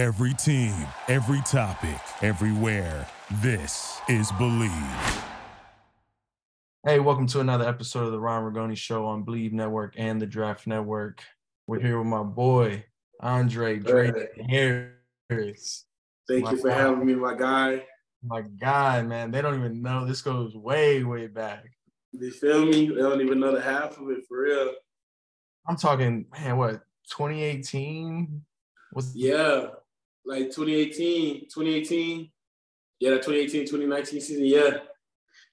Every team, every topic, everywhere. This is Believe. Hey, welcome to another episode of the Ryan Ragone Show on Believe Network and the Draft Network. We're here with my boy Andre Drake Harris. Thank My you for guy. having me, my guy. My guy, man, they don't even know this goes way, way back. You feel me? They don't even know the half of it for real. I'm talking, man, what 2018 was Yeah. Like 2018, 2018. Yeah, that 2018, 2019 season. Yeah.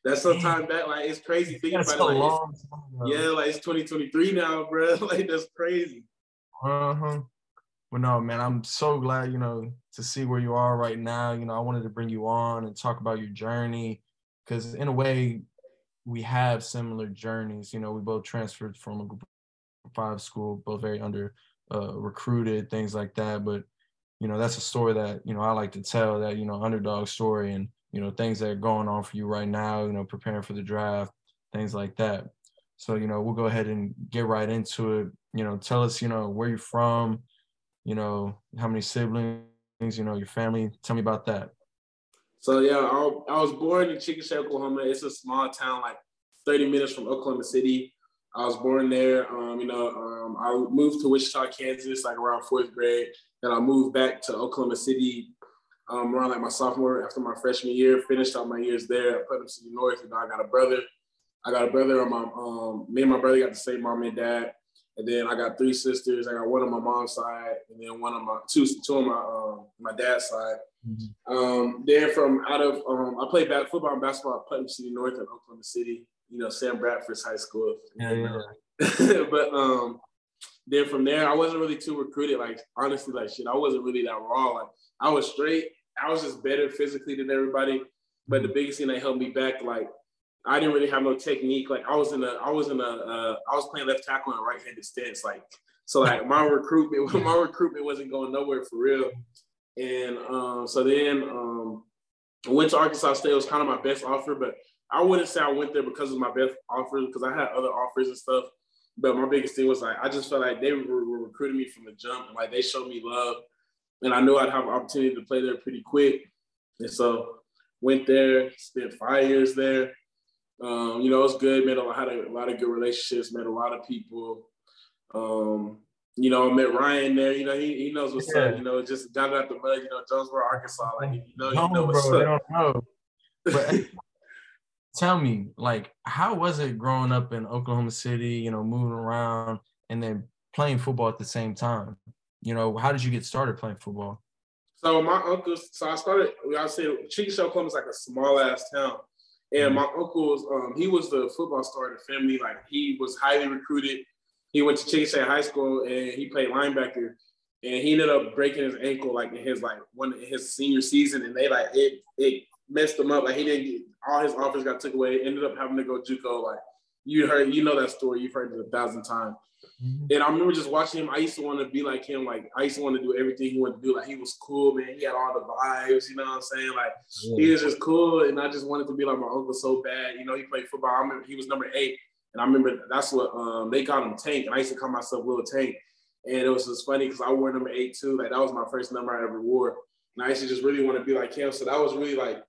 That's some time back. Like it's crazy thinking That's about it. Like, long time yeah, like it's 2023 now, bro. Like that's crazy. Uh-huh. But no, man, I'm so glad, you know, to see where you are right now. You know, I wanted to bring you on and talk about your journey because in a way we have similar journeys. You know, we both transferred from a group five school, both very under uh, recruited, things like that. But, you know, that's a story that, you know, I like to tell that, you know, underdog story and, you know, things that are going on for you right now, you know, preparing for the draft, things like that. So, you know, we'll go ahead and get right into it. You know, tell us, you know, where you're from, you know, how many siblings, you know, your family. Tell me about that. So yeah, I, I was born in Chickasha, Oklahoma. It's a small town, like 30 minutes from Oklahoma City. I was born there. Um, you know, um, I moved to Wichita, Kansas, like around fourth grade. Then I moved back to Oklahoma City um, around like my sophomore after my freshman year. Finished out my years there at Putnam City North. And I got a brother. I got a brother on my um, me and my brother got the same mom and dad. And then I got three sisters. I got one on my mom's side, and then one on my two two on my um, my dad's side. Um, then from out of um, I played back football and basketball at Putnam City North in Oklahoma City. You know, Sam Bradford's high school. Yeah, yeah. but um, then from there, I wasn't really too recruited. Like honestly, like shit, I wasn't really that raw. Like I was straight. I was just better physically than everybody. But the biggest thing that held me back, like I didn't really have no technique. Like I was in a, I was in a, uh, I was playing left tackle in a right-handed stance. Like so, like my recruitment, my recruitment wasn't going nowhere for real. And um, so then um, I went to Arkansas State. It was kind of my best offer, but I wouldn't say I went there because of my best offer because I had other offers and stuff. But my biggest thing was like I just felt like they were, were recruiting me from the jump, and like they showed me love, and I knew I'd have an opportunity to play there pretty quick. And so went there, spent five years there. Um, you know, it was good. Made a lot of a lot of good relationships. Met a lot of people. Um, you know, I met Ryan there. You know, he, he knows what's Yeah. up. You know, just got out the mud. You know, Jonesboro, Arkansas. Like you know, you No, know what's bro, they up. don't know. But tell me, like, how was it growing up in Oklahoma City? You know, moving around and then playing football at the same time. You know, how did you get started playing football? So my uncles, so I started, I said Chickasha, Oklahoma is like a small ass town. And my uncle was, um, he was the football star of the family. Like he was highly recruited. He went to Chickasha High School and he played linebacker. And he ended up breaking his ankle like in his like one his senior season. And they like it it messed him up. Like he didn't get all his offers got took away. Ended up having to go JUCO. Like you heard, you know that story. You've heard it a thousand times. And I remember just watching him. I used to want to be like him. Like I used to want to do everything he wanted to do. Like he was cool, man. He had all the vibes. You know what I'm saying? Like he was just cool, and I just wanted to be like my uncle so bad. You know, he played football. I remember he was number eight, and I remember that's what um, they called him Tank, and I used to call myself Little Tank. And it was just funny because I wore number eight too. Like that was my first number I ever wore, and I used to just really want to be like him. So that was really like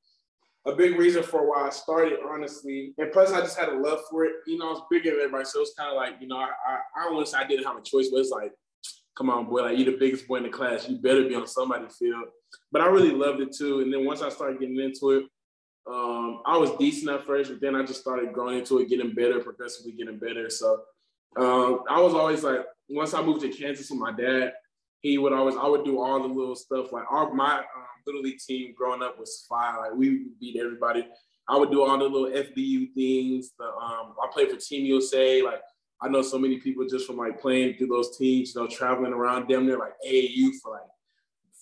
a big reason for why I started, honestly. And plus, I just had a love for it. You know, I was bigger than everybody, so it's kind of like, you know, I, I, I don't say I didn't have a choice, but it's like, come on, boy, like you're the biggest boy in the class. You better be on somebody's field. But I really loved it too. And then once I started getting into it, um, I was decent at first, but then I just started growing into it, getting better, progressively getting better. So um, I was always like, once I moved to Kansas with my dad, he would always, I would do all the little stuff. Like our, my um, little league team growing up was fire. Like we beat everybody. I would do all the little FBU things. The, um, I played for Team USA. Like I know so many people just from like playing through those teams, you know, traveling around them. They're like AAU for like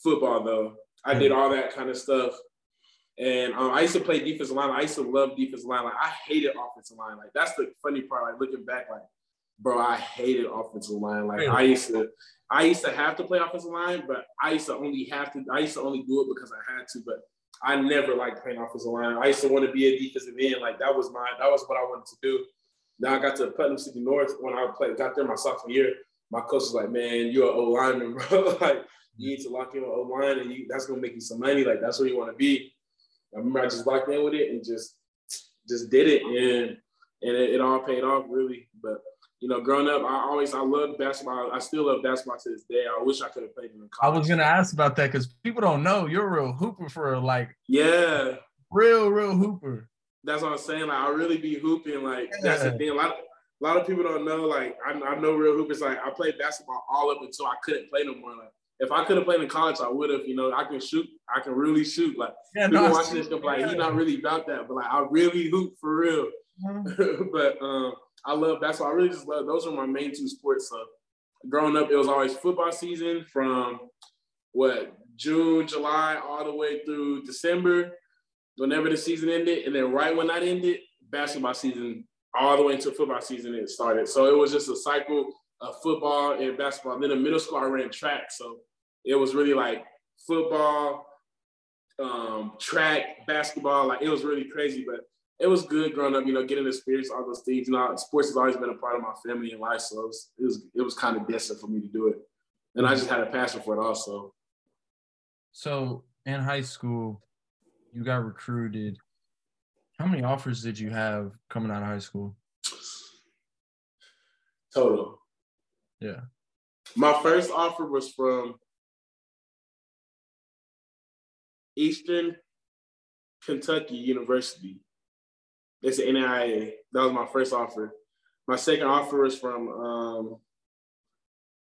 football though. I did all that kind of stuff. And um, I used to play defensive line. I used to love defensive line. Like I hated offensive line. Like that's the funny part. Like looking back, like bro, I hated offensive line. Like I used to, I used to have to play offensive line, but I used to only have to. I used to only do it because I had to. But I never liked playing offensive line. I used to want to be a defensive end. Like that was my, that was what I wanted to do. Now I got to Putnam City North when I played, got there my sophomore year. My coach was like, "Man, you're an O lineman, bro. like you need to lock in a line, and you, that's gonna make you some money. Like that's where you want to be. I remember I just locked in with it and just just did it, and and it, it all paid off really. But you know, growing up, I always I loved basketball. I still love basketball to this day. I wish I could have played in college. I was gonna ask about that because people don't know you're a real hooper for like yeah, real real hooper. That's what I'm saying. Like I really be hooping. Like yeah. that's the thing. A lot, a lot of people don't know. Like I, I know real hoopers. Like I played basketball all up until I couldn't play no more. Like if I could have played in college, I would have. You know, I can shoot. I can really shoot. Like yeah, people no, watching this, like, yeah. he's not really about that. But like I really hoop for real. Mm-hmm. but um, I love basketball. I really just love. Those are my main two sports. So growing up, it was always football season from what June, July, all the way through December, whenever the season ended, and then right when that ended, basketball season all the way into football season it started. So it was just a cycle of football and basketball. then in middle school, I ran track. So it was really like football, um, track, basketball. Like it was really crazy, but it was good growing up, you know, getting to experience all those things. You know, sports has always been a part of my family and life. So it was, it was, it was kind of destined for me to do it. And I just had a passion for it also. So in high school, you got recruited how many offers did you have coming out of high school? Total. Yeah. My first offer was from Eastern Kentucky University. It's an NAIA. That was my first offer. My second offer was from um,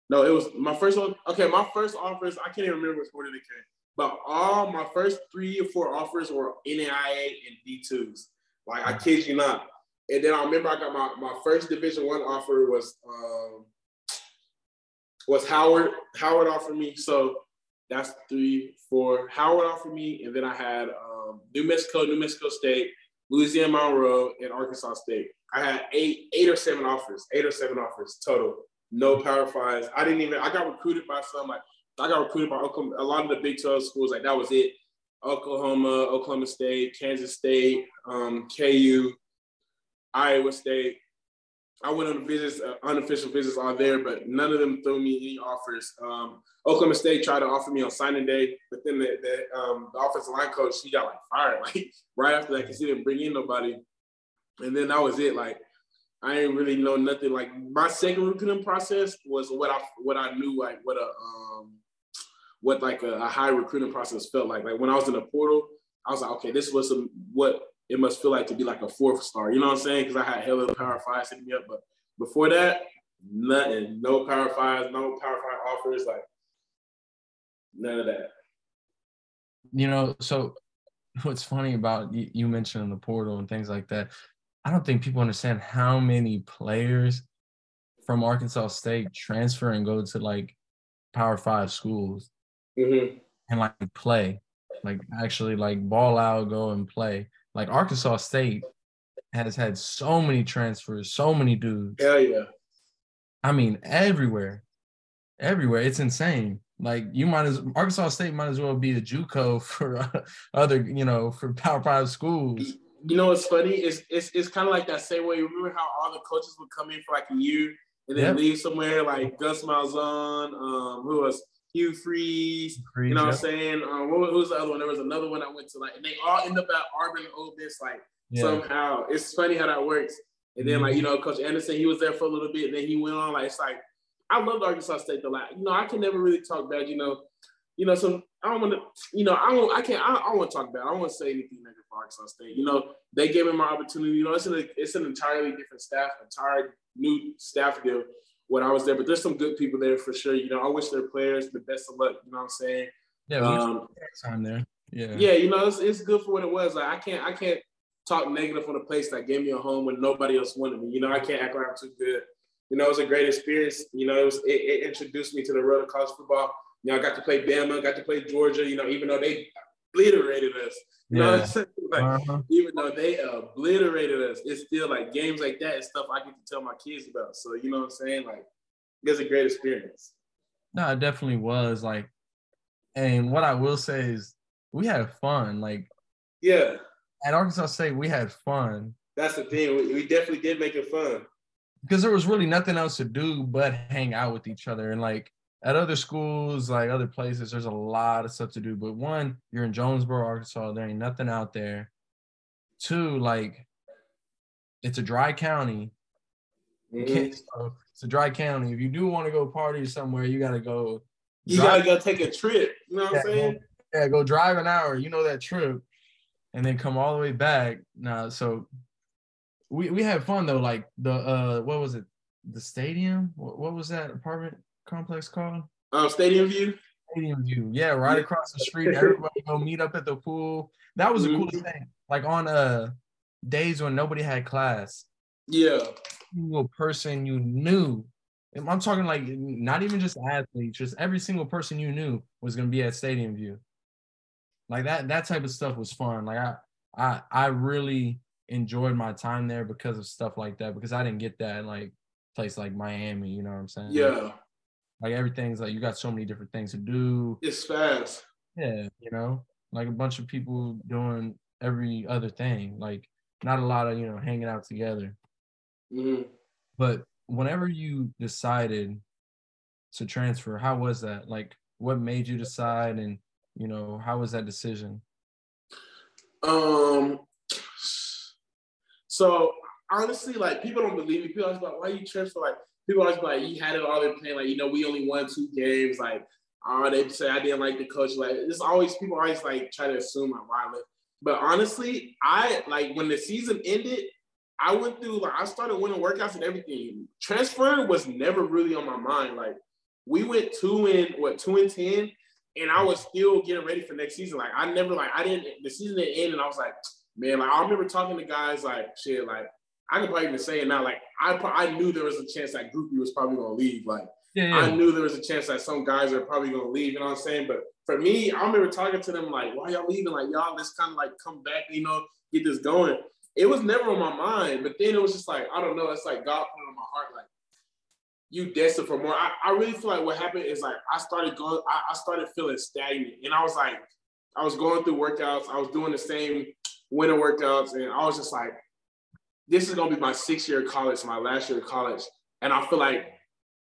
no, it was my first one. Okay, my first offers, I can't even remember which order they came. But all my first three or four offers were NAIA and D2s. Like I kid you not. And then I remember I got my, my first division one offer was um, was Howard. Howard offered me. So that's three, four. Howard offered me, and then I had um, New Mexico, New Mexico State, Louisiana Monroe, and Arkansas State. I had eight, eight or seven offers, eight or seven offers total. No power fives. I didn't even. I got recruited by some like I got recruited by Oklahoma, a lot of the Big 12 schools. Like that was it. Oklahoma, Oklahoma State, Kansas State, um, KU, Iowa State. I went on visits, uh, unofficial visits all there, but none of them threw me any offers. Um, Oklahoma State tried to offer me on signing day, but then the, the, um, the offensive line coach, he got like fired like right after that because he didn't bring in nobody. And then that was it. Like I didn't really know nothing. Like my second recruiting process was what I what I knew like what a um, what like a, a, high recruiting process felt like. Like when I was in the portal, I was like, okay, this was some, what it must feel like to be like a fourth star. You know what I'm saying? Because I had hell hella power five hitting me up, but before that, nothing. No power fives, no power five offers, like none of that. You know, so what's funny about you, you mentioned the portal and things like that. I don't think people understand how many players from Arkansas State transfer and go to like Power Five schools mm-hmm. and like play, like actually like ball out, go and play. Like Arkansas State has had so many transfers, so many dudes. Hell yeah. I mean, everywhere, everywhere. It's insane. Like you might as Arkansas State might as well be a JUCO for uh, other, you know, for Power Five schools. You know what's funny? It's it's it's kind of like that same way. Remember how all the coaches would come in for like a year and then yep. leave somewhere like Gus Malzahn, um, who was Hugh Freeze, Freeze you know what I'm saying? Um, what, was the other one? There was another one I went to, like, and they all end up at Auburn Ole Miss, like yeah. somehow. It's funny how that works. And then, like, you know, Coach Anderson, he was there for a little bit, and then he went on. Like, it's like, I love Arkansas State a lot. You know, I can never really talk bad. You know, you know, some I don't want to, you know, I don't, I can't, I, I want to talk bad. I don't want to say anything negative for Arkansas State. You know, they gave him my opportunity. You know, it's an, it's an entirely different staff, entire new staff deal when I was there. But there's some good people there for sure. You know, I wish their players the best of luck. You know what I'm saying? Yeah, um, time there. Yeah, yeah. You know, it's, it's good for what it was. Like I can't I can't talk negative on a place that gave me a home when nobody else wanted me. You know, I can't act like I'm too good. You know, it was a great experience. You know, it was it, it introduced me to the world of college football. You know, I got to play Bama, got to play Georgia. You know, even though they obliterated us. You yeah. know what I'm saying? Like, uh-huh. even though they obliterated us, it's still like games like that and stuff I get to tell my kids about. So you know what I'm saying? Like it was a great experience. No, it definitely was. Like, and what I will say is we had fun. Like, yeah. At Arkansas State, we had fun. That's the thing. We, we definitely did make it fun. Because there was really nothing else to do but hang out with each other. And like at other schools, like other places, there's a lot of stuff to do. But one, you're in Jonesboro, Arkansas. There ain't nothing out there. Two, like it's a dry county. Mhm. So it's a dry county. If you do want to go party somewhere, you gotta go. You drive- gotta go take a trip. You know what I'm Yeah, saying? yeah, go drive an hour. You know that trip, and then come all the way back. Now, so we we had fun though. Like the uh, what was it? The stadium. What, what was that apartment complex called? Um, Stadium View. Stadium View. Yeah, right Yeah. across the street. Everybody go meet up at the pool. That was the Mhm. coolest thing. Like on uh days when nobody had class, Yeah. single person you knew. I'm talking like not even just athletes, just every single person you knew was gonna be at Stadium View. Like that that type of stuff was fun. Like I I I really enjoyed my time there because of stuff like that because I didn't get that like place like Miami, you know what I'm saying? Yeah. Like everything's like you got so many different things to do. It's fast. Yeah, you know, like a bunch of people doing every other thing. Like not a lot of, you know, hanging out together. hmm But whenever you decided to transfer, how was that? Like what made you decide and you know, how was that decision? Um. So honestly, like people don't believe me. People be like, "Why you transfer?" Like people always like, "You had it all in playing." Like you know, we only won two games. Like, oh, they say I didn't like the coach. Like it's always people always like try to assume like why I left. But honestly, I like when the season ended. I went through like I started winning workouts and everything. Transferring was never really on my mind. Like we went two and what two and ten, and I was still getting ready for next season. Like I never like I didn't the season didn't end, and I was like, man, like I remember talking to guys like shit, like I can probably even say it now. Like I I knew there was a chance that Groupie was probably gonna leave. Like Yeah, I knew there was a chance that some guys are probably gonna leave. You know what I'm saying? But for me, I remember talking to them like, why y'all leaving? Like y'all, let's kind of like come back. You know, get this going. It was never on my mind, but then it was just like I don't know. It's like God put it on my heart, like you destined for more. I, I really feel like what happened is like I started going, I, I started feeling stagnant, and I was like, I was going through workouts, I was doing the same winter workouts, and I was just like, this is gonna be my sixth year of college, my last year of college, and I feel like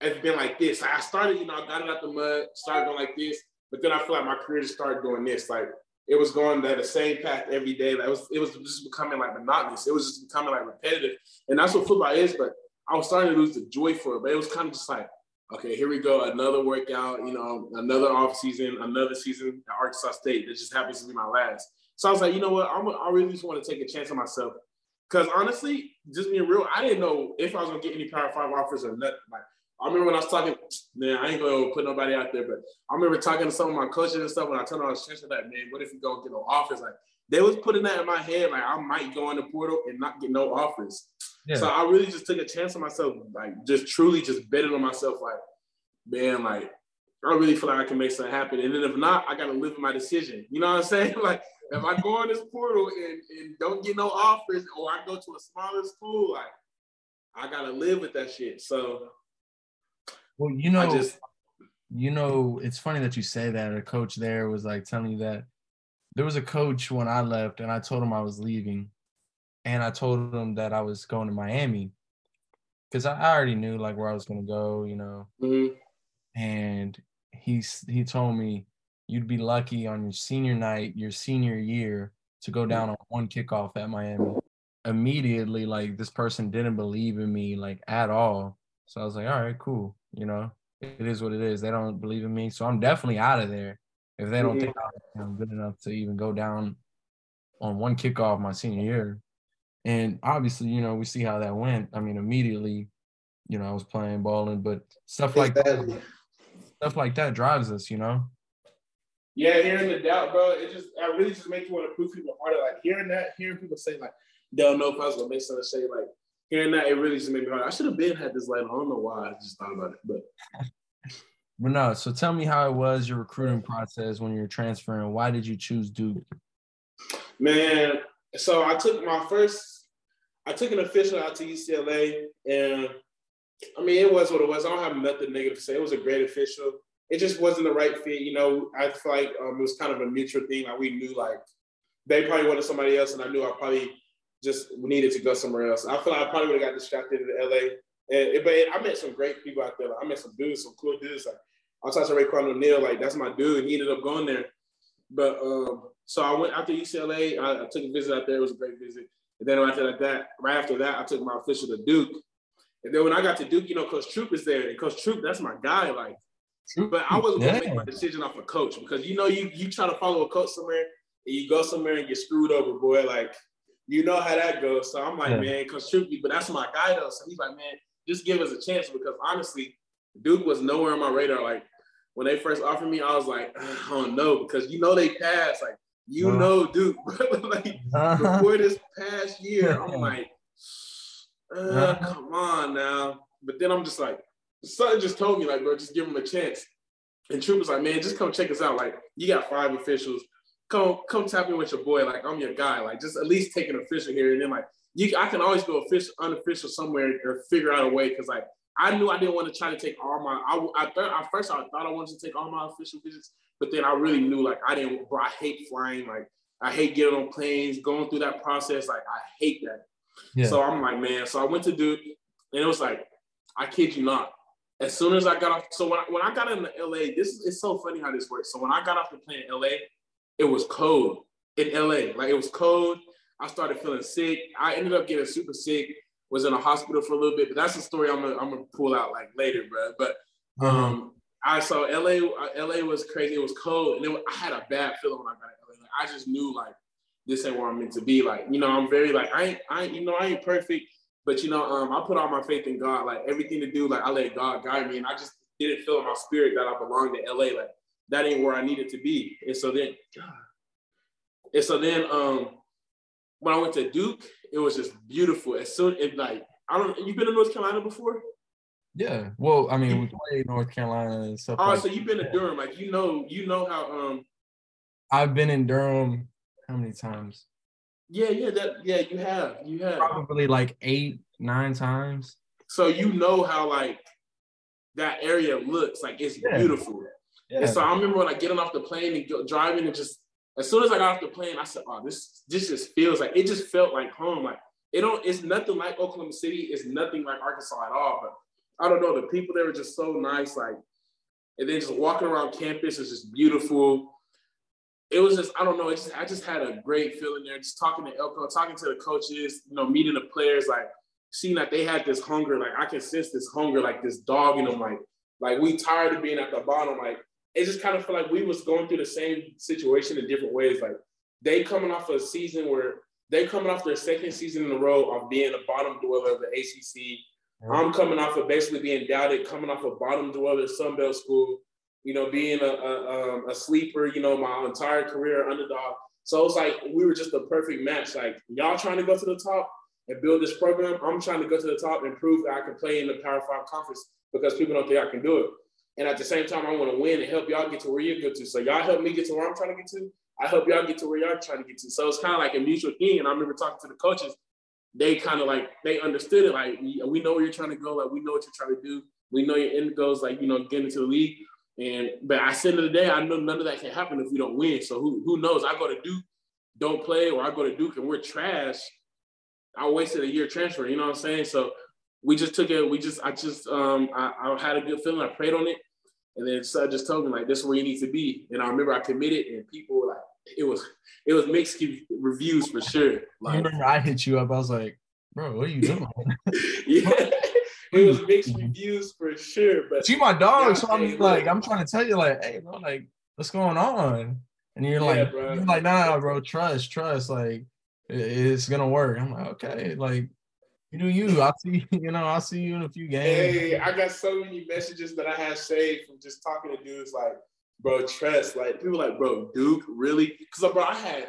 it's been like this. Like I started, you know, I got it out the mud, started going like this, but then I feel like my career just started doing this. Like it was going the same path every day. Like it was, it was just becoming like monotonous. It was just becoming like repetitive, and that's what football is. But I was starting to lose the joy for it. But it was kind of just like, okay, here we go, another workout. You know, another off season, another season at Arkansas State. That just happens to be my last. So I was like, you know what? I'm, I really just want to take a chance on myself. Because honestly, just being real, I didn't know if I was gonna get any Power Five offers or nothing. Like I remember when I was talking, man, I ain't gonna put nobody out there, but I remember talking to some of my coaches and stuff when I told them I was transferring that, man, what if you don't get no offers? Like they was putting that in my head, like I might go in the portal and not get no offers. Yeah. So I really just took a chance on myself, like just truly just betting on myself, like, man, like I really feel like I can make something happen. And then if not, I gotta live with my decision. You know what I'm saying? Like if I go in this portal and, and don't get no offers or I go to a smaller school, like I gotta live with that shit. So Well, you know, I just you know, it's funny that you say that. A coach there was like telling you that there was a coach when I left, and I told him I was leaving, and I told him that I was going to Miami because I already knew like where I was gonna go, you know. mhm. And he's he told me you'd be lucky on your senior night, your senior year, to go down on one kickoff at Miami. Immediately, like this person didn't believe in me like at all. So I was like, all right, cool. You know, it is what it is. They don't believe in me, so I'm definitely out of there. If they don't think I'm good enough to even go down on one kickoff my senior year, and obviously, you know, we see how that went. I mean, immediately, you know, I was playing balling, but stuff like that, stuff like that drives us, you know. Yeah, hearing the doubt, bro, it just I really just make you want to prove people harder. Like hearing that, hearing people say like they don't know if I was gonna make something say like hearing that, it really just made me hard. I should have been had this light. I don't know why. I just thought about it, but But no, so tell me how it was your recruiting process when you're transferring. Why did you choose Duke? Man, so I took my first, I took an official out to UCLA, and I mean, it was what it was. I don't have nothing negative to say. It was a great official. It just wasn't the right fit. You know, I feel like um, it was kind of a mutual thing. Like we knew, like they probably wanted somebody else, and I knew I probably just needed to go somewhere else. I feel like I probably would have got distracted in LA. And, but I met some great people out there. Like, I met some dudes, some cool dudes. Like I was talking to Raiqwon O'Neal, like that's my dude. He ended up going there. But um, so I went after UCLA. I, I, took a visit out there. It was a great visit. And then after that, right after that, I took my official to Duke. And then when I got to Duke, you know, Coach Troop is there, and Coach Troop, that's my guy. Like, but I wasn't gonna make my decision off a coach because you know you you try to follow a coach somewhere and you go somewhere and get screwed over, boy. Like, you know how that goes. So I'm like, yeah. man, Troop, but that's my guy though. So he's like, man, just give us a chance because honestly, Duke was nowhere on my radar. Like when they first offered me, I was like, I don't know, because you know they passed. Like you uh-huh. know Duke, like uh-huh. before this past year, I'm like, uh, uh-huh. come on now. But then I'm just like, something just told me like, bro, just give him a chance. And Troop was like, man, just come check us out. Like you got five officials. Come, come tap in with your boy. Like I'm your guy. Like just at least take an official here. And then like you, I can always go official, unofficial somewhere or figure out a way. Cause like I knew I didn't want to try to take all my. I, I thought at first I thought I wanted to take all my official visits, but then I really knew like I didn't. Bro, I hate flying. Like I hate getting on planes, going through that process. Like I hate that. Yeah. So I'm like, man. So I went to Duke, and it was like, I kid you not. As soon as I got off, so when I, when I got into LA, this is it's so funny how this works. So when I got off the plane in LA, it was cold in LA. Like it was cold. I started feeling sick. I ended up getting super sick was in a hospital for a little bit, but that's a story I'm gonna, I'm gonna pull out like later, bro. But mm-hmm. um, I saw LA. LA was crazy. It was cold, and it, I had a bad feeling when I got to LA. Like, I just knew like this ain't where I'm meant to be. Like you know, I'm very like I ain't, I ain't, you know I ain't perfect, but you know um, I put all my faith in God. Like everything to do, like I let God guide me, and I just didn't feel in my spirit that I belonged to LA. Like that ain't where I needed to be. And so then, God. and so then um, when I went to Duke, it was just beautiful. As soon as like I don't you've been to North Carolina before? Yeah. Well, I mean, we played North Carolina and stuff. Oh, like so you've been to Durham, like you know, you know how um I've been in Durham how many times? Yeah, yeah, that yeah, you have. You have probably like eight, nine times. So you know how like that area looks like it's yeah. beautiful. Yeah. And so I remember when I getting off the plane and go, driving and just as soon as I got off the plane, I said, "Oh, this this just feels like it just felt like home. Like it don't. It's nothing like Oklahoma City. It's nothing like Arkansas at all. But I don't know. The people there were just so nice. Like, and then just walking around campus is just beautiful. It was just I don't know. Just, I just had a great feeling there. Just talking to Elko, talking to the coaches, you know, meeting the players, like seeing that they had this hunger. Like I can sense this hunger, like this dog in them. Like like we tired of being at the bottom. Like it just kind of felt like we was going through the same situation in different ways. Like they coming off a season where they coming off their second season in a row of being a bottom dweller of the ACC. Mm-hmm. I'm coming off of basically being doubted, coming off a bottom dweller Sunbelt school, you know, being a, a, um, a sleeper, you know, my entire career underdog. So it's like we were just a perfect match. Like y'all trying to go to the top and build this program. I'm trying to go to the top and prove that I can play in the Power Five conference because people don't think I can do it. And at the same time, I want to win and help y'all get to where you get to. So y'all help me get to where I'm trying to get to. I help y'all get to where y'all trying to get to. So it's kind of like a mutual thing. And I remember talking to the coaches. They kind of like they understood it. Like we know where you're trying to go. Like we know what you're trying to do. We know your end goals. Like you know, getting into the league. And but I said to the day, I know none of that can happen if we don't win. So who who knows? I go to Duke, don't play, or I go to Duke and we're trash. I wasted a year transfer. You know what I'm saying? So we just took it. We just I just um I, I had a good feeling. I prayed on it and then Sud just told me like, this is where you need to be. And I remember I committed and people were like, it was, it was mixed reviews for sure. Like, I remember I hit you up. I was like, bro, what are you doing? yeah. It was mm-hmm. mixed reviews for sure. But you my dog. So I'm like, I'm trying to tell you, like, hey, bro, like, what's going on? And you're yeah, like, bro. you're like, nah, bro, trust, trust. Like, it's gonna work. I'm like, okay, like you do you. I'll see, you know, I'll see you in a few games. Hey, I got so many messages that I had saved from just talking to dudes like, bro, trust. Like people like, bro, Duke, really? Because bro, I had,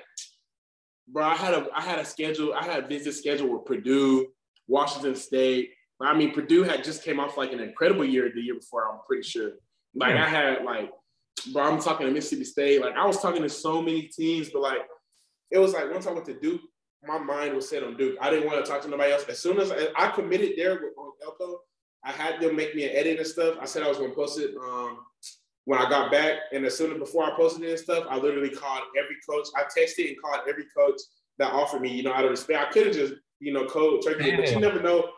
bro, I had a I had a schedule, I had a visit schedule with Purdue, Washington State. I mean, Purdue had just came off like an incredible year the year before, I'm pretty sure. Like. I had like, bro, I'm talking to Mississippi State. Like I was talking to so many teams, but like it was like once I went to Duke, my mind was set on Duke. I didn't want to talk to nobody else. As soon as I, I committed there with on Elko, I had them make me an edit and stuff. I said I was going to post it um, when I got back. And as soon as before I posted it and stuff, I literally called every coach. I texted and called every coach that offered me, you know, out of respect. I could have just, you know, code turkey, but you never know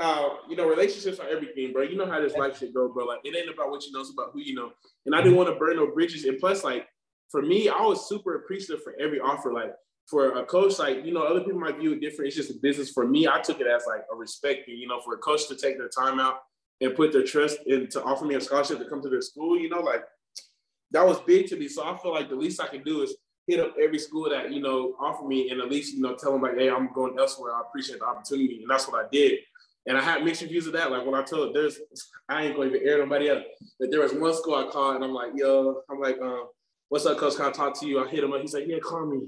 how you know relationships are everything, bro. You know how this life should go, bro. Like it ain't about what you know, it's about who you know. And I didn't want to burn no bridges. And plus, like for me, I was super appreciative for every offer. Like for a coach, like you know, other people might view it different. It's just a business. For me, I took it as like a respect. You know, for a coach to take their time out and put their trust in to offer me a scholarship to come to their school, you know, like that was big to me. So I feel like the least I can do is hit up every school that you know offer me and at least you know tell them like, hey, I'm going elsewhere. I appreciate the opportunity, and that's what I did. And I had mixed reviews of that. Like when I told there's, I ain't going to air nobody up. But there was one school I called, and I'm like, yo, I'm like, um, what's up, coach? Can I talk to you? I hit him up. He's like, yeah, call me.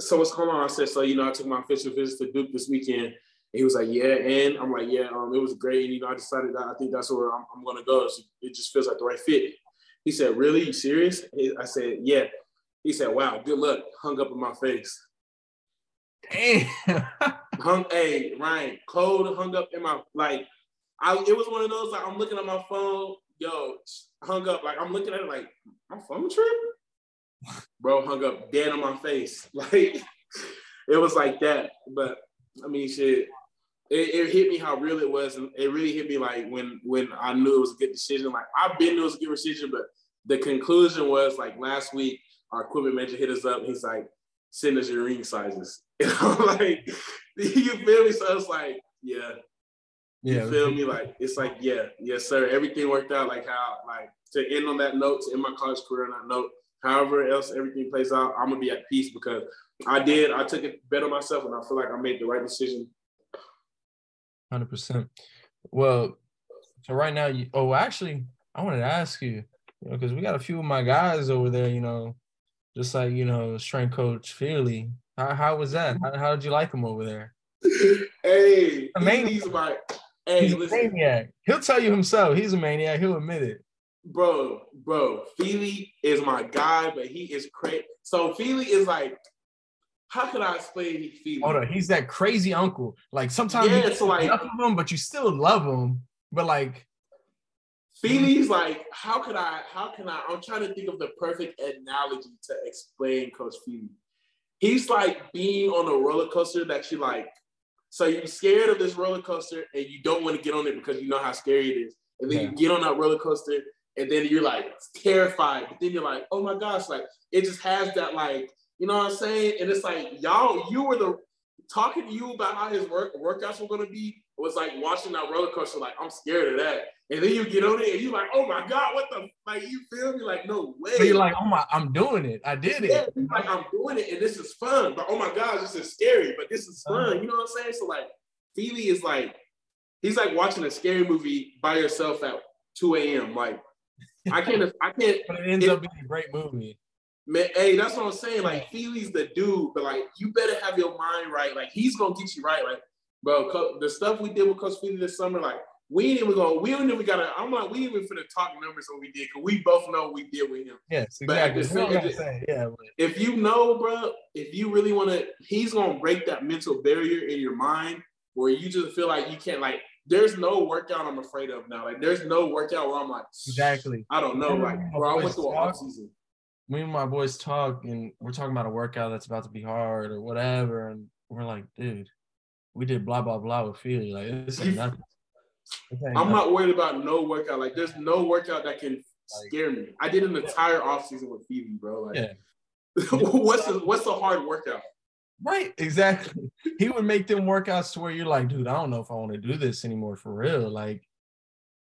So what's going on? I said, so you know, I took my official visit to Duke this weekend. And he was like, yeah, and I'm like, yeah, um, it was great. And you know, I decided that I think that's where I'm, I'm going to go. So it just feels like the right fit. He said, really? You serious? I said, yeah. He said, wow, good luck. Hung up in my face. Damn. hung, hey, Ryan, cold hung up in my, like, I, it was one of those, like, I'm looking at my phone, yo, hung up, like, I'm looking at it like, my phone trip? Bro hung up dead on my face. Like, it was like that. But, I mean, shit, it, it, hit me how real it was, and it really hit me like when when I knew it was a good decision. Like I've been knew it was a good decision, but the conclusion was like last week, our equipment manager hit us up. He's like, "Send us your ring sizes." And I'm like, "You feel me?" So it's like, yeah, you yeah, feel me? Like it's like, yeah, yes, sir. Everything worked out like how like to end on that note, to end my college career on that note. However else everything plays out, I'm gonna be at peace because I did. I took it better myself, and I feel like I made the right decision Hundred percent. Well, so right now, you. Oh, actually, I wanted to ask you, you know, because we got a few of my guys over there. You know, just like you know, strength coach Feely. How how was that? How, how did you like him over there? hey, a maniac. he's my. Hey, he's listen. a maniac. He'll tell you himself. He's a maniac. He'll admit it. Bro, bro, Feely is my guy, but he is crazy. So Feely is like how can I explain Feely? Hold on, he's that crazy uncle. Like sometimes yeah, you so like love him, but you still love him. But like Mm-hmm. Feely's like, how can I? How can I? I'm trying to think of the perfect analogy to explain Coach Feely. He's like being on a roller coaster that you like. So you're scared of this roller coaster and you don't want to get on it because you know how scary it is. And then yeah. you get on that roller coaster and then you're like terrified. But then you're like, oh my gosh, like it just has that like you know what I'm saying? And it's like y'all, you were the talking to you about how his work workouts were gonna be was like watching that roller coaster. Like I'm scared of that. And then you get on it and you're like, oh my god, what the like? You feel me? Like no way. So you're like, oh my, I'm doing it. I did it. Yeah, like I'm doing it, and this is fun. But oh my god, this is scary, but this is fun. Uh-huh. You know what I'm saying? So like, Feely is like, he's like watching a scary movie by yourself at 2 a.m. Like, I can't, I can't. But it ends it, up being a great movie. Man, hey, that's what I'm saying. Like Feely's the dude, but like you better have your mind right. Like he's gonna get you right. Like, bro, the stuff we did with Coach Feely this summer, like we ain't even going. We don't even gotta. I'm like, we even finna talk numbers what we did because we both know we did with him. Yes, exactly. But yeah, if you know, bro, if you really want to, he's gonna break that mental barrier in your mind where you just feel like you can't. Like, there's no workout I'm afraid of now. Like, there's no workout where I'm like, exactly. I don't know. Like, bro, I went through an off season me and my boys talk and we're talking about a workout that's about to be hard or whatever, and we're like, dude, we did blah blah blah with Feely. Like this ain't nothing. I'm not worried about no workout. Like there's no workout that can scare me. I did an entire off season with Feely, bro. Like yeah. what's the what's the hard workout? Right, exactly. He would make them workouts to where you're like, dude, I don't know if I want to do this anymore for real. Like,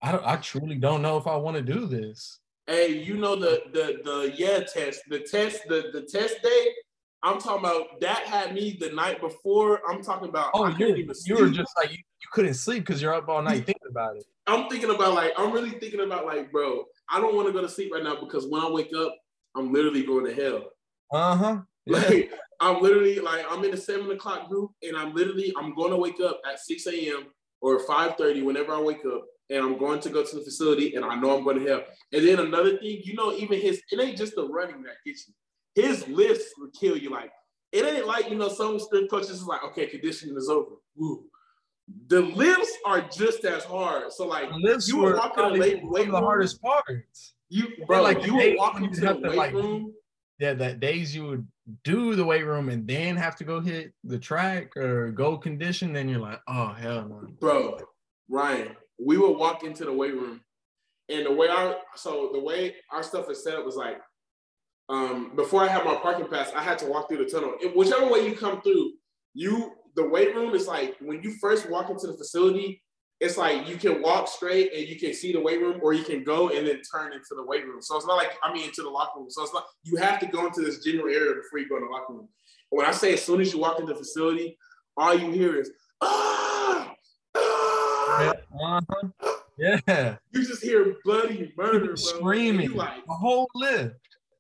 I don't, I truly don't know if I want to do this. Hey, you know the the the yeah test, the test, the the test day. I'm talking about that had me the night before. I'm talking about oh, you, you were just like you, you couldn't sleep because you're up all night thinking about it. I'm thinking about like I'm really thinking about like, bro, I don't want to go to sleep right now because when I wake up, I'm literally going to hell. Uh huh. Like I'm literally like I'm in the seven o'clock group, and I'm literally I'm going to wake up at six a.m. or five thirty whenever I wake up, and I'm going to go to the facility and I know I'm going to help. And then another thing, you know, even his, it ain't just the running that gets you. His lifts will kill you. Like, it ain't like, you know, some strength coaches is like, okay, conditioning is over. Woo. The lifts are just as hard. So like you were walking the weight, weight the hardest parts. You bro, like you would walk into the weight like, room. Yeah, that days you would do the weight room and then have to go hit the track or go condition, then you're like, oh hell no. Bro, Ryan, we would walk into the weight room, and the way our so the way our stuff is set up was like, um, before I had my parking pass, I had to walk through the tunnel. It, whichever way you come through, you the weight room is like when you first walk into the facility, it's like you can walk straight and you can see the weight room, or you can go and then turn into the weight room. So it's not like I mean into the locker room. So it's not you have to go into this general area before you go in the locker room. When I say as soon as you walk into the facility, all you hear is ah, ah, uh-huh. yeah. You just hear bloody murder, bro. Screaming, like the whole lift.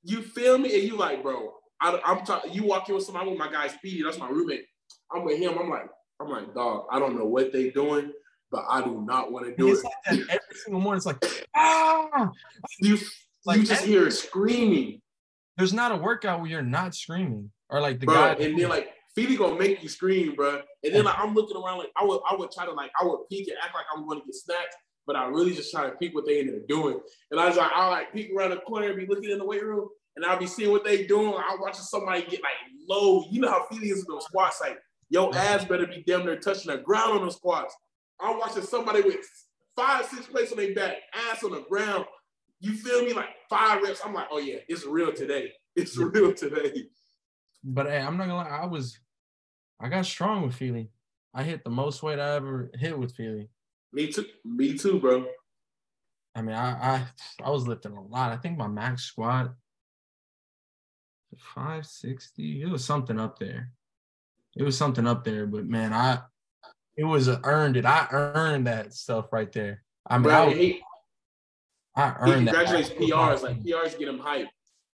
You feel me? And you like, bro. I, am talking. You walk in with somebody with my guy Speedy. That's my roommate. I'm with him. I'm like, I'm like, dog. I don't know what they doing, but I do not want to do it's it. Like that every single morning, it's like, ah. You, like, you just hear screaming. There's not a workout where you're not screaming, or like the bro, guy. And then like Feely gonna make you scream, bro. And then like I'm looking around, like I would, I would try to like, I would peek and act like I'm going to get snacks, but I really just try to peek what they ended up doing. And I was like, I like peek around the corner and be looking in the weight room, and I'll be seeing what they doing. I'm watching somebody get like low. You know how Feely is in those squats, like your ass better be damn near touching the ground on those squats. I'm watching somebody with five, six plates on their back, ass on the ground. You feel me? Like five reps. I'm like, oh yeah, it's real today. It's mm-hmm. real today. But hey, I'm not gonna lie, I was I got strong with Feely. I hit the most weight I ever hit with Feely. Me too. Me too, bro. I mean, I I I was lifting a lot. I think my max squat 560. It was something up there. It was something up there, but man, I it was earned it. I earned that stuff right there. I mean, bro, I, he, I earned he that. congratulates PRs. Like PRs get him hype.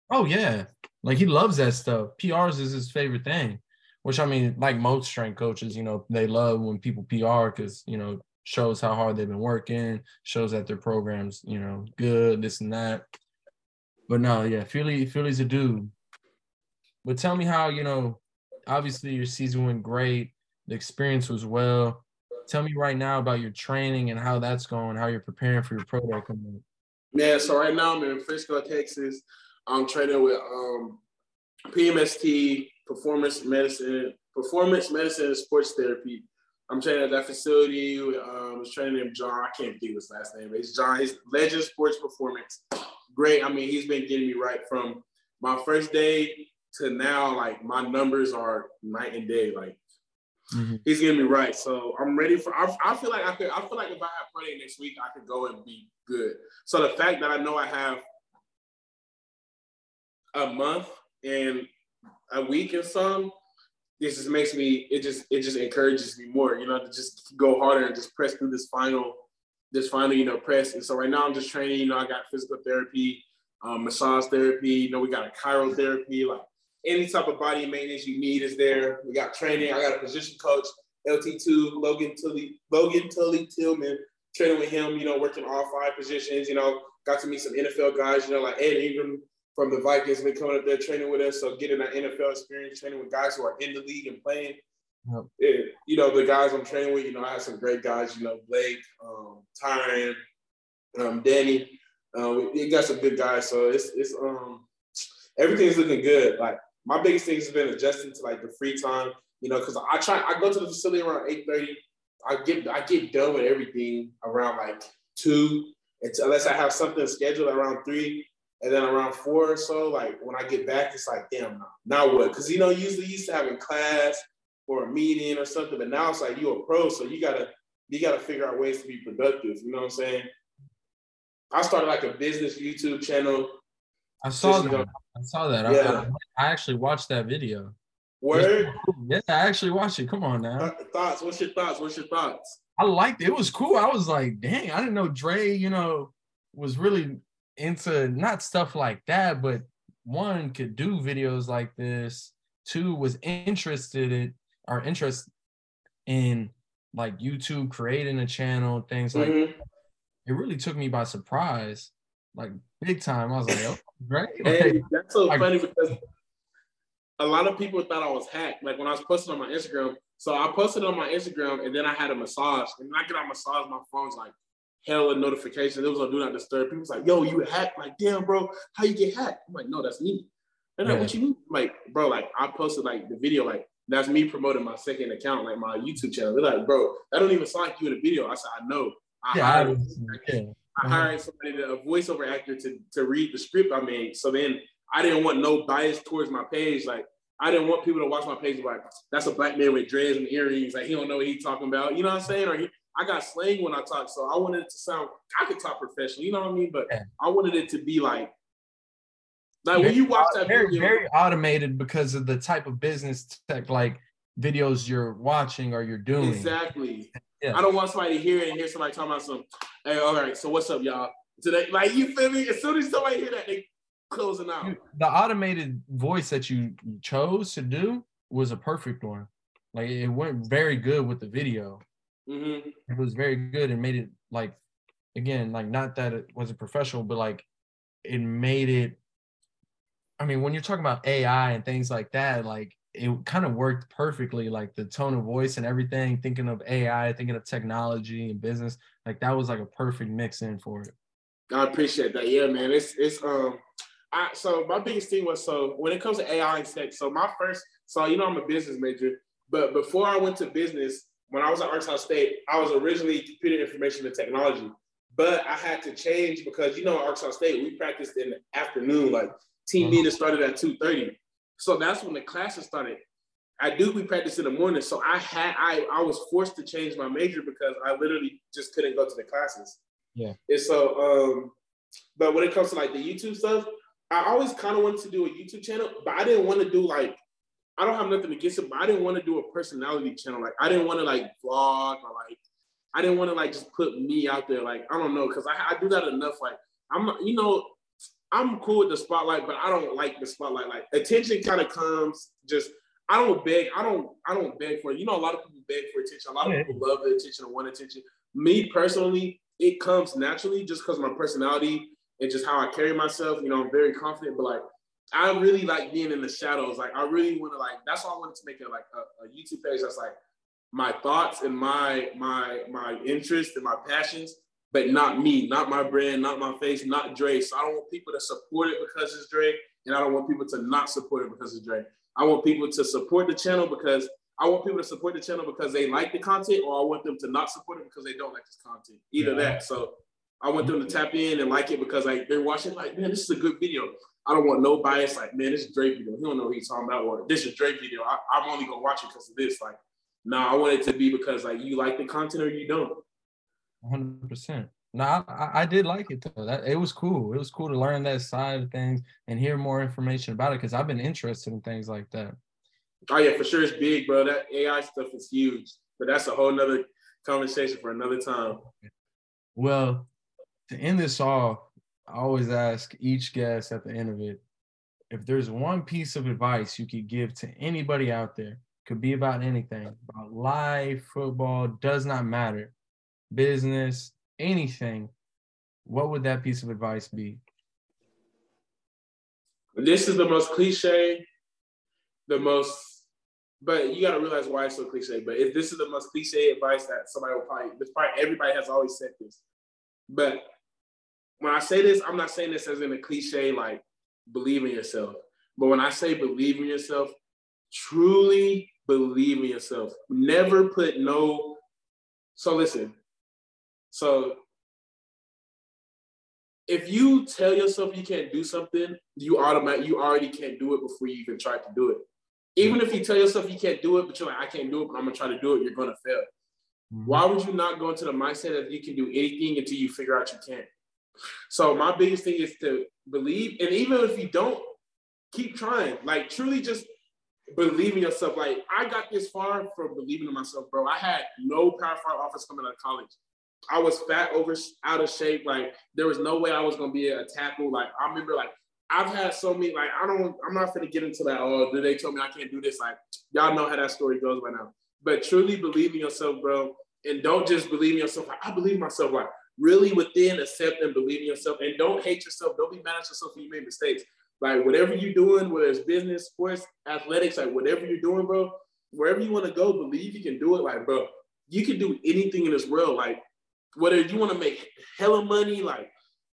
Oh yeah, like he loves that stuff. PRs is his favorite thing. Which I mean, like most strength coaches, you know, they love when people PR because you know shows how hard they've been working, shows that their programs, you know, good, this and that. But no, yeah, Feely, Feely's a dude. But tell me how, you know, obviously your season went great, the experience was well. Tell me right now about your training and how that's going, how you're preparing for your pro day coming up. Man, so right now I'm in Frisco, Texas. I'm training with um, PMST, performance medicine, performance medicine and sports therapy. I'm training at that facility. Um, I was training him, John. I can't think of his last name. It's John. He's Legend Sports Performance. Great. I mean, he's been getting me right from my first day to now. Like my numbers are night and day. Like mm-hmm. he's getting me right. So I'm ready for. I, I, feel like I could. I feel like if I have pro day next week, I could go and be good. So the fact that I know I have a month and a week and some, this just makes me it just it just encourages me more, you know, to just go harder and just press through this final, this final, you know, press. And so right now I'm just training, you know, I got physical therapy, um, massage therapy, you know, we got a chirotherapy, like any type of body maintenance you need is there. We got training, I got a position coach, LT2, Logan Tuley, Logan Tuley Tillman, training with him, you know, working all five positions, you know, got to meet some NFL guys, you know, like Ed Ingram, from the Vikings been coming up there training with us. So getting that NFL experience, training with guys who are in the league and playing. Yep. It, you know, the guys I'm training with, you know, I have some great guys, you know, Blake, um, Tyron, um, Danny. Um, we, got some good guys. So it's it's um everything's looking good. Like my biggest thing has been adjusting to like the free time, you know, because I try I go to the facility around 8:30. I get I get done with everything around like two. It's, unless I have something scheduled around three. And then around four or so, like when I get back, it's like, damn, now what? Because you know, usually used to having class or a meeting or something, but now it's like you're a pro, so you gotta you gotta figure out ways to be productive. You know what I'm saying? I started like a business YouTube channel. I saw that. I saw that. Yeah. I, I, actually watched that video. Word? Yeah, I actually watched it. Come on now. Thoughts? What's your thoughts? What's your thoughts? I liked it. It was cool. I was like, dang, I didn't know Dre, you know, was really into not stuff like that, but one could do videos like this. Two was interested in or interest in like YouTube creating a channel, things like mm-hmm. it really took me by surprise, like big time. I was like, oh, great. Hey, that's so like, funny because a lot of people thought I was hacked. Like when I was posting on my Instagram. So I posted on my Instagram and then I had a massage. And when I get on massage, my phone's like hella notifications. It was on do not disturb. People was like, yo, you hacked. Like, damn, bro, how you get hacked? I'm like, no, that's me. And like, what you mean? Like, bro, like I posted like the video like That's me promoting my second account, like my YouTube channel. They're like, bro, that don't even sound like you in the video. I said, I know. I Yeah, I hired, was- yeah. I hired somebody, to, a voiceover actor, to to read the script I made. So then I didn't want no bias towards my page. Like I didn't want people to watch my page like, that's a black man with dreads and earrings. Like he don't know what he's talking about. You know what I'm saying? Or he, I got slang when I talk, so I wanted it to sound. I could talk professional. You know what I mean? But Yeah. I wanted it to be like, like when you watch that very video, very automated because of the type of business tech like videos you're watching or you're doing. Exactly. Yeah. I don't want somebody to hear it and hear somebody talking about some, hey, all right, so what's up, y'all? Today, like you feel me? As soon as somebody hear that, they closing out. The automated voice that you chose to do was a perfect one. Like it went very good with the video. Hmm It was very good and made it like again, like not that it wasn't professional, but like it made it. I mean, when you're talking about AI and things like that, like it kind of worked perfectly, like the tone of voice and everything, thinking of AI, thinking of technology and business, like that was like a perfect mix in for it. I appreciate that. Yeah, man. It's it's um I so my biggest thing was so when it comes to AI and tech, so my first so you know I'm a business major, but before I went to business, when I was at Arkansas State, I was originally computer information and technology. But I had to change because you know at Arkansas State, we practiced in the afternoon, like team Mhm. meeting started at 2:30. So that's when the classes started. I do we practiced in the morning. So I had I I was forced to change my major because I literally just couldn't go to the classes. Yeah, and so, um, but when it comes to like the YouTube stuff, I always kind of wanted to do a YouTube channel, but I didn't want to do like, I don't have nothing against it, but I didn't want to do a personality channel. Like, I didn't want to like vlog or like, I didn't want to like just put me out there. Like, I don't know, because I, I do that enough. Like, I'm, you know, I'm cool with the spotlight, but I don't like the spotlight. Like, attention kind of comes just. I don't beg. I don't. I don't beg for it. You know, a lot of people beg for attention. A lot of people love the attention and want attention. Me personally, it comes naturally just because my personality and just how I carry myself. You know, I'm very confident, but like I really like being in the shadows. Like I really want to like that's why I wanted to make it like a, a YouTube page that's like my thoughts and my my my interests and my passions, but not me, not my brand, not my face, not Dre. So I don't want people to support it because it's Dre, and I don't want people to not support it because it's Dre. I want people to support the channel because I want people to support the channel because they like the content, or I want them to not support it because they don't like this content. Either Yeah. that. So I want them to tap in and like it because like they're watching like, man, this is a good video. I don't want no bias. Like, man, this is Drake video. He don't know what he's talking about. Or this is Drake video. I, I'm only gonna watch it because of this. Like, no, I want it to be because like you like the content or you don't. 100 percent no I, I- did like it though that it was cool it was cool to learn that side of things and hear more information about it because i've been interested in things like that Oh yeah, for sure it's big, bro. That AI stuff is huge. But that's a whole nother conversation for another time. well to end this off i always ask each guest at the end of it if there's one piece of advice you could give to anybody out there could be about anything about life football does not matter business anything what would that piece of advice be This is the most cliche, the most, but you got to realize why it's so cliche. But if this is the most cliche advice that somebody will probably, probably everybody has always said this. But when I say this, I'm not saying this as in a cliche, like believe in yourself. But when I say believe in yourself, truly believe in yourself. Never put no. So listen. So if you tell yourself you can't do something, you automatic you already can't do it before you even try to do it. Even if you tell yourself you can't do it, but you're like, I can't do it, but I'm gonna try to do it, you're gonna fail. Mm-hmm. Why would you not go into the mindset that you can do anything until you figure out you can't? So my biggest thing is to believe, and even if you don't, keep trying. Like truly just believe in yourself. Like I got this far from believing in myself, bro. I had no power five offers coming out of college. I was fat, over, out of shape. Like there was no way I was gonna be a tackle. Like I remember, like I've had so many. Like I don't, I'm not gonna get into that. Oh, did they tell me I can't do this? Like y'all know how that story goes by now. But truly believe in yourself, bro, and don't just believe in yourself. Like I believe myself. Like really within, accept and believe in yourself, and don't hate yourself. Don't be mad at yourself when you make mistakes. Like whatever you're doing, whether it's business, sports, athletics, like whatever you're doing, bro, wherever you want to go, believe you can do it. Like, bro, you can do anything in this world. Like, whether you want to make hella money, like,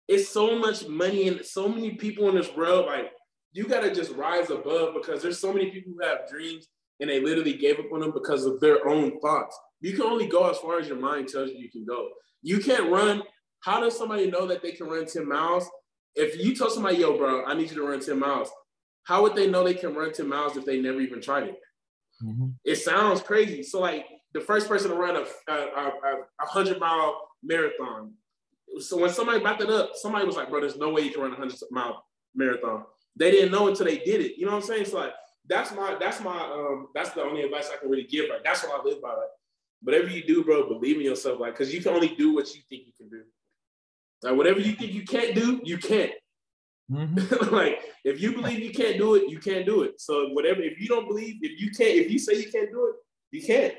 it's so much money and so many people in this world. Like, you gotta just rise above because there's so many people who have dreams and they literally gave up on them because of their own thoughts. You can only go as far as your mind tells you you can go. You can't run. How does somebody know that they can run 10 miles? If you tell somebody, yo, bro, I need you to run 10 miles, how would they know they can run 10 miles if they never even tried it? Mm-hmm. It sounds crazy. So, like, the first person to run a, a, a, a 100 mile marathon. So, when somebody backed it up, somebody was like, bro, there's no way you can run a 100 mile marathon. They didn't know until they did it. You know what I'm saying? So, like, that's my, that's my, um, that's the only advice I can really give. Like, that's what I live by. Like, whatever you do, bro, believe in yourself. Like, cause you can only do what you think you can do. Like, whatever you think you can't do, you can't. Mm-hmm. like, if you believe you can't do it, you can't do it. So whatever, if you don't believe, if you can't, if you say you can't do it, you can't.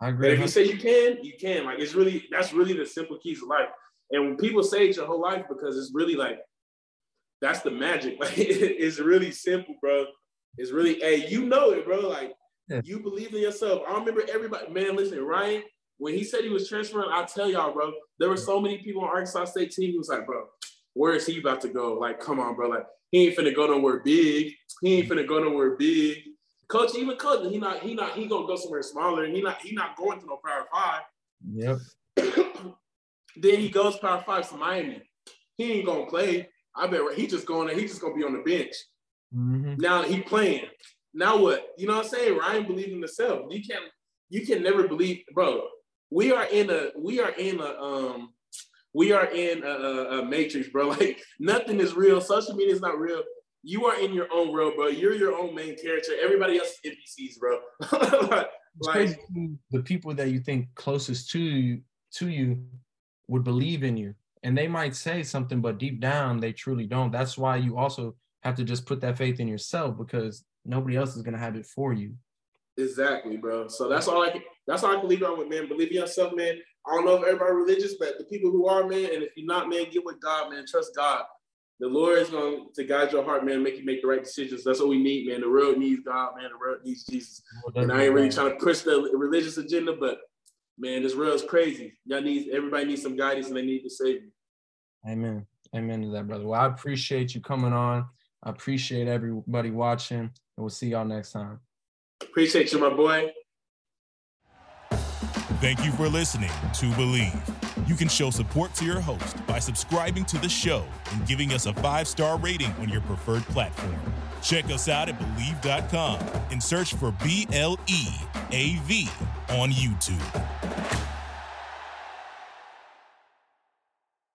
I agree. But if you say you can, you can. Like, it's really that's really the simple keys of life. And when people say it your whole life, because it's really like that's the magic. Like, it's really simple, bro. It's really, hey, you know it, bro. Like yeah. You believe in yourself. I remember everybody, man, listen, Ryan, when he said he was transferring, I'll tell y'all, bro, there were so many people on Arkansas State team He was like, bro, where is he about to go? Like, come on, bro. Like, he ain't finna go nowhere big. He ain't finna go nowhere big. Coach, even coach, he not, he not, he gonna go somewhere smaller. He not, he not going to no power five. Yep. then he goes power five to Miami. He ain't gonna play. I bet he just going there, he just gonna be on the bench. Mm-hmm. Now he playing. Now what? You know what I'm saying? Ryan believed in himself. You can't you can never believe, bro. We are in a we are in a um we are in a, a, a matrix, bro. Like nothing is real. Social media is not real. You are in your own world, bro. You're your own main character. Everybody else is NPCs, bro. like. The people that you think closest to you to you would believe in you, and they might say something, but deep down they truly don't. That's why you also have to just put that faith in yourself because nobody else is gonna have it for you. Exactly, bro. So that's all I can. That's all I can leave on with, man. Believe in yourself, man. I don't know if everybody religious, but the people who are, man, and if you're not, man, get with God, man. Trust God. The Lord is going to guide your heart, man. Make you make the right decisions. That's what we need, man. The world needs God, man. The world needs Jesus. Well, and I ain't really trying to push the religious agenda, but man, this world is crazy. Y'all need everybody needs some guidance, and they need to save you. Amen. Amen to that, brother. Well, I appreciate you coming on. I appreciate everybody watching, and we'll see y'all next time. Appreciate you, my boy. Thank you for listening to Bleav. You can show support to your host by subscribing to the show and giving us a five star rating on your preferred platform. Check us out at Bleav.com and search for B L E A V on YouTube.